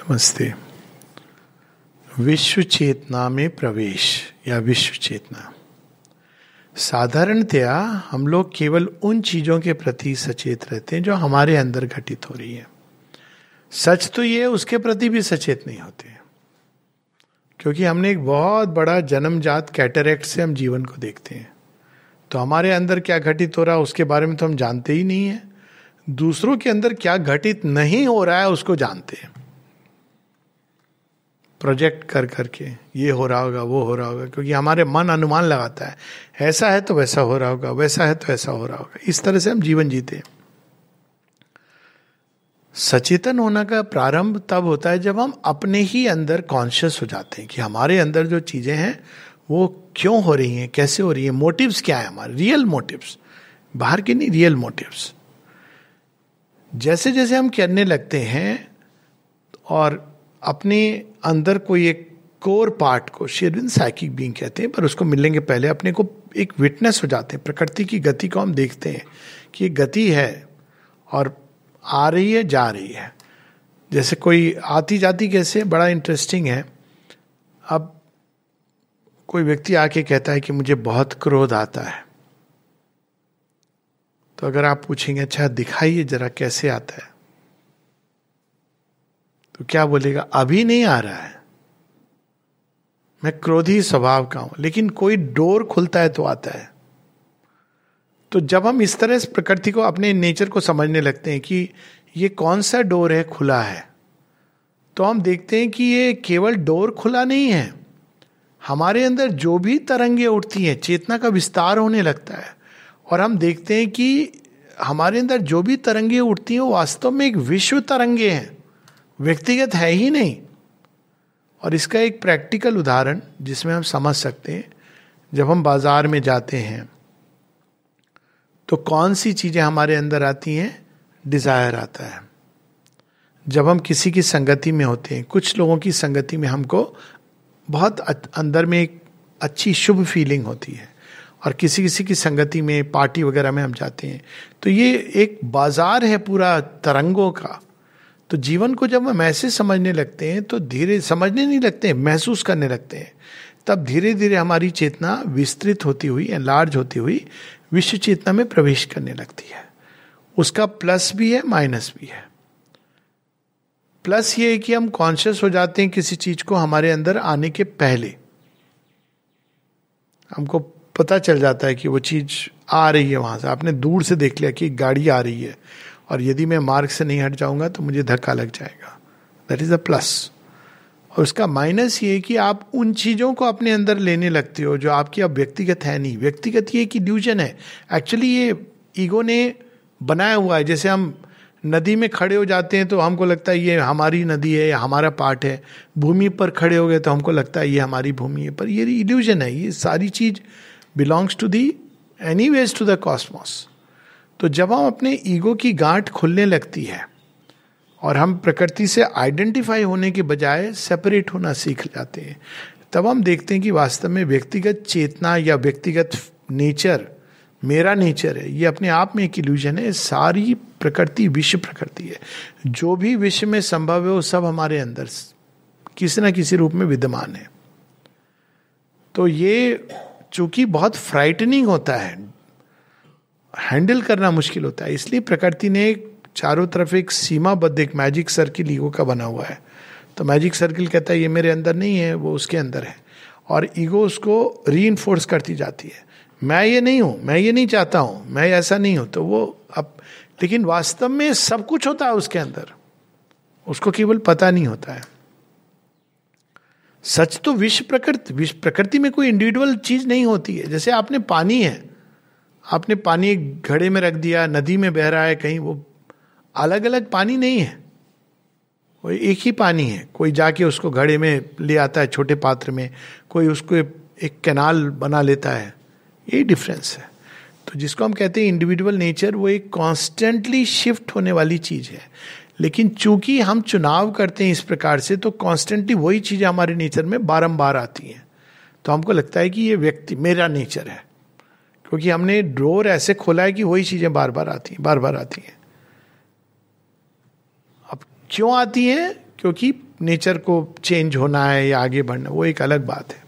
नमस्ते। विश्व चेतना में प्रवेश या विश्व चेतना साधारणतया हम लोग केवल उन चीज़ों के प्रति सचेत रहते हैं जो हमारे अंदर घटित हो रही है। सच तो ये, उसके प्रति भी सचेत नहीं होते क्योंकि हमने एक बहुत बड़ा जन्मजात कैटरेक्ट से हम जीवन को देखते हैं। तो हमारे अंदर क्या घटित हो रहा है, उसके बारे में तो हम जानते ही नहीं है। दूसरों के अंदर क्या घटित नहीं हो रहा है, उसको जानते हैं। प्रोजेक्ट कर करके, ये हो रहा होगा, वो हो रहा होगा, क्योंकि हमारे मन अनुमान लगाता है, ऐसा है तो वैसा हो रहा होगा, वैसा है तो ऐसा हो रहा होगा। इस तरह से हम जीवन जीते हैं। सचेतन होना का प्रारंभ तब होता है जब हम अपने ही अंदर कॉन्शियस हो जाते हैं कि हमारे अंदर जो चीज़ें हैं, वो क्यों हो रही हैं, कैसे हो रही हैं मोटिव्स क्या है हमारे रियल मोटिव्स बाहर के नहीं रियल मोटिव्स जैसे जैसे हम करने लगते हैं और अपने अंदर कोई एक कोर पार्ट को, शेरविन साइकिक बींग कहते हैं, पर उसको मिलने के पहले अपने को एक विटनेस हो जाते हैं, प्रकृति की गति को हम देखते हैं कि गति है और आ रही है, जा रही है। जैसे कोई आती जाती कैसे, बड़ा इंटरेस्टिंग है। अब कोई व्यक्ति आके कहता है कि मुझे बहुत क्रोध आता है। तो अगर आप पूछेंगे अच्छा दिखाइए जरा कैसे आता है? तो क्या बोलेगा, अभी नहीं आ रहा है। मैं क्रोधी स्वभाव का हूँ, लेकिन कोई डोर खुलता है तो आता है। तो जब हम इस तरह से प्रकृति को, अपने नेचर को समझने लगते हैं कि ये कौन सा डोर है, खुला है तो हम देखते हैं कि ये केवल डोर खुला नहीं है। हमारे अंदर जो भी तरंगे उठती हैं, चेतना का विस्तार होने लगता है। और हम देखते हैं कि हमारे अंदर जो भी तरंगे उठती हैं, वो वास्तव में एक विश्व तरंगे हैं। व्यक्तिगत है ही नहीं। और इसका एक प्रैक्टिकल उदाहरण जिसमें हम समझ सकते हैं, जब हम बाज़ार में जाते हैं तो कौन सी चीज़ें हमारे अंदर आती हैं? डिज़ायर आता है। जब हम किसी की संगति में होते हैं, कुछ लोगों की संगति में हमको बहुत अंदर में एक अच्छी शुभ फीलिंग होती है। और किसी किसी की संगति में पार्टी वगैरह में हम जाते हैं। तो ये एक बाज़ार है पूरा तरंगों का। तो जीवन को जब हम ऐसे समझने लगते हैं तो धीरे, समझने नहीं लगते हैं महसूस करने लगते हैं। तब धीरे धीरे हमारी चेतना विस्तृत होती हुई लार्ज होती हुई, विश्व चेतना में प्रवेश करने लगती है। उसका प्लस भी है माइनस भी है। प्लस ये है कि हम कॉन्शियस हो जाते हैं किसी चीज़ को हमारे अंदर आने के पहले। हमको पता चल जाता है कि वो चीज़ आ रही है वहाँ से। आपने दूर से देख लिया कि गाड़ी आ रही है। और यदि मैं मार्ग से नहीं हट जाऊँगा तो मुझे धक्का लग जाएगा। दैट इज़ अ प्लस और उसका माइनस ये कि आप उन चीज़ों को अपने अंदर लेने लगते हो, जो आपकी अब व्यक्तिगत है नहीं। व्यक्तिगत ये कि इल्यूजन है। एक्चुअली ये ईगो ने बनाया हुआ है। जैसे हम नदी में खड़े हो जाते हैं तो हमको लगता है ये हमारी नदी है या हमारा पार्ट है। भूमि पर खड़े हो गए तो हमको लगता है ये हमारी भूमि है। पर ये इल्यूजन है। ये सारी चीज़ belongs to the any ways to the cosmos तो जब हम अपने ईगो की गांठ खुलने लगती है और हम प्रकृति से आइडेंटिफाई होने के बजाय सेपरेट होना सीख जाते हैं, तब हम देखते हैं कि वास्तव में व्यक्तिगत चेतना या व्यक्तिगत नेचर, मेरा नेचर है, ये अपने आप में एक इल्यूजन है, सारी प्रकृति विश्व प्रकृति है। जो भी विश्व में संभव है, वो सब हमारे अंदर किसी ना किसी रूप में विद्यमान है। तो ये चूँकि बहुत फ्राइटनिंग होता है हैंडल करना मुश्किल होता है। इसलिए प्रकृति ने चारों तरफ़ एक सीमाबद्ध, एक मैजिक सर्किल ईगो का बना हुआ है। तो मैजिक सर्किल कहता है, ये मेरे अंदर नहीं है, वो उसके अंदर है। और ईगो उसको री करती जाती है। मैं ये नहीं हूँ, मैं ये नहीं चाहता हूँ, मैं ऐसा नहीं हूँ। तो वो अब, लेकिन वास्तव में सब कुछ होता है उसके अंदर। उसको केवल पता नहीं होता है। सच तो विश्व प्रकृति विश्व प्रकृति में कोई इंडिविजुअल चीज़ नहीं होती है। जैसे आपने पानी है आपने पानी घड़े में रख दिया, नदी में बह रहा है, कहीं वो अलग अलग पानी नहीं है। वो एक ही पानी है। कोई जाके उसको घड़े में ले आता है, छोटे पात्र में, कोई उसको एक कैनाल बना लेता है। यही डिफरेंस है। तो जिसको हम कहते हैं इंडिविजुअल नेचर वो एक कॉन्स्टेंटली शिफ्ट होने वाली चीज़ है। लेकिन चूँकि हम चुनाव करते हैं इस प्रकार से तो कॉन्स्टेंटली वही चीज़ें हमारे नेचर में बारंबार आती हैं। तो हमको लगता है कि ये व्यक्ति, मेरा नेचर है। क्योंकि हमने ड्रोर ऐसे खोला है कि वही चीज़ें बार बार आती हैं बार बार आती हैं। अब क्यों आती हैं? क्योंकि नेचर को चेंज होना है या आगे बढ़ना, वो एक अलग बात है।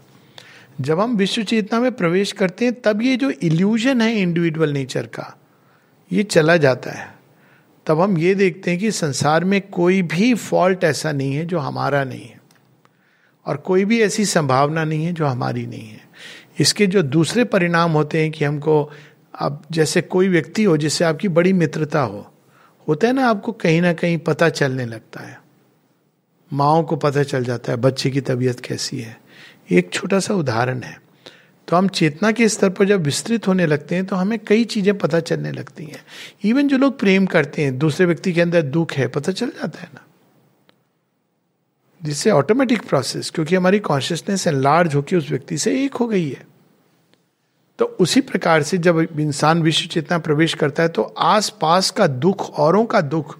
जब हम विश्व चेतना में प्रवेश करते हैं, तब ये जो इल्यूजन है इंडिविजुअल नेचर का, ये चला जाता है। तब हम ये देखते हैं कि संसार में कोई भी फॉल्ट ऐसा नहीं है जो हमारा नहीं है और कोई भी ऐसी संभावना नहीं है जो हमारी नहीं है। इसके जो दूसरे परिणाम होते हैं कि हमको अब जैसे कोई व्यक्ति हो, जिससे आपकी बड़ी मित्रता हो, होता है ना, आपको कहीं ना कहीं पता चलने लगता है। माओ को पता चल जाता है, बच्चे की तबीयत कैसी है। एक छोटा सा उदाहरण है। तो हम चेतना के स्तर पर जब विस्तृत होने लगते हैं तो हमें कई चीज़ें पता चलने लगती हैं। इवन जो लोग प्रेम करते हैं, दूसरे व्यक्ति के अंदर दुख है, पता चल जाता है ना। जिससे ऑटोमेटिक प्रोसेस क्योंकि हमारी कॉन्शियसनेस एनलार्ज होकर उस व्यक्ति से एक हो गई है। तो उसी प्रकार से जब इंसान विश्व चेतना प्रवेश करता है तो आस पास का दुख, औरों का दुख,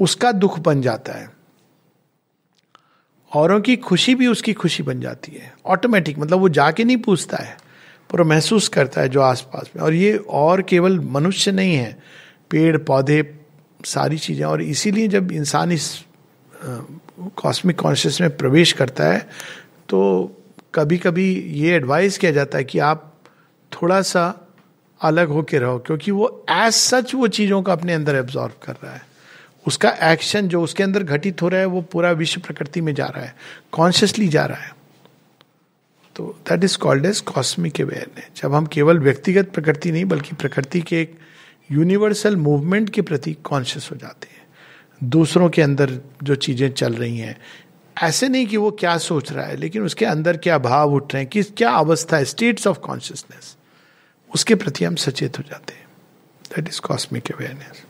उसका दुख बन जाता है। औरों की खुशी भी उसकी खुशी बन जाती है। ऑटोमेटिक मतलब वो जाके नहीं पूछता है, पर महसूस करता है जो आसपास में। और ये और केवल मनुष्य नहीं है, पेड़, पौधे, सारी चीज़ें। और इसीलिए जब इंसान इस कॉस्मिक कॉन्शियस में प्रवेश करता है तो कभी कभी ये एडवाइस किया जाता है कि आप थोड़ा सा अलग होके रहो, क्योंकि वो एज सच वो चीज़ों को अपने अंदर एब्जॉर्व कर रहा है। उसका एक्शन जो उसके अंदर घटित हो रहा है, वो पूरा विश्व प्रकृति में जा रहा है कॉन्शियसली जा रहा है। तो that is called as cosmic awareness जब हम केवल व्यक्तिगत प्रकृति नहीं, बल्कि प्रकृति के एक यूनिवर्सल मूवमेंट के प्रति कॉन्शियस हो जाते हैं। दूसरों के अंदर जो चीज़ें चल रही हैं। ऐसे नहीं कि वो क्या सोच रहा है, लेकिन उसके अंदर क्या भाव उठ रहे हैं, किस, क्या अवस्था है स्टेट्स ऑफ़ कॉन्शियसनेस उसके प्रति हम सचेत हो जाते हैं। That is cosmic awareness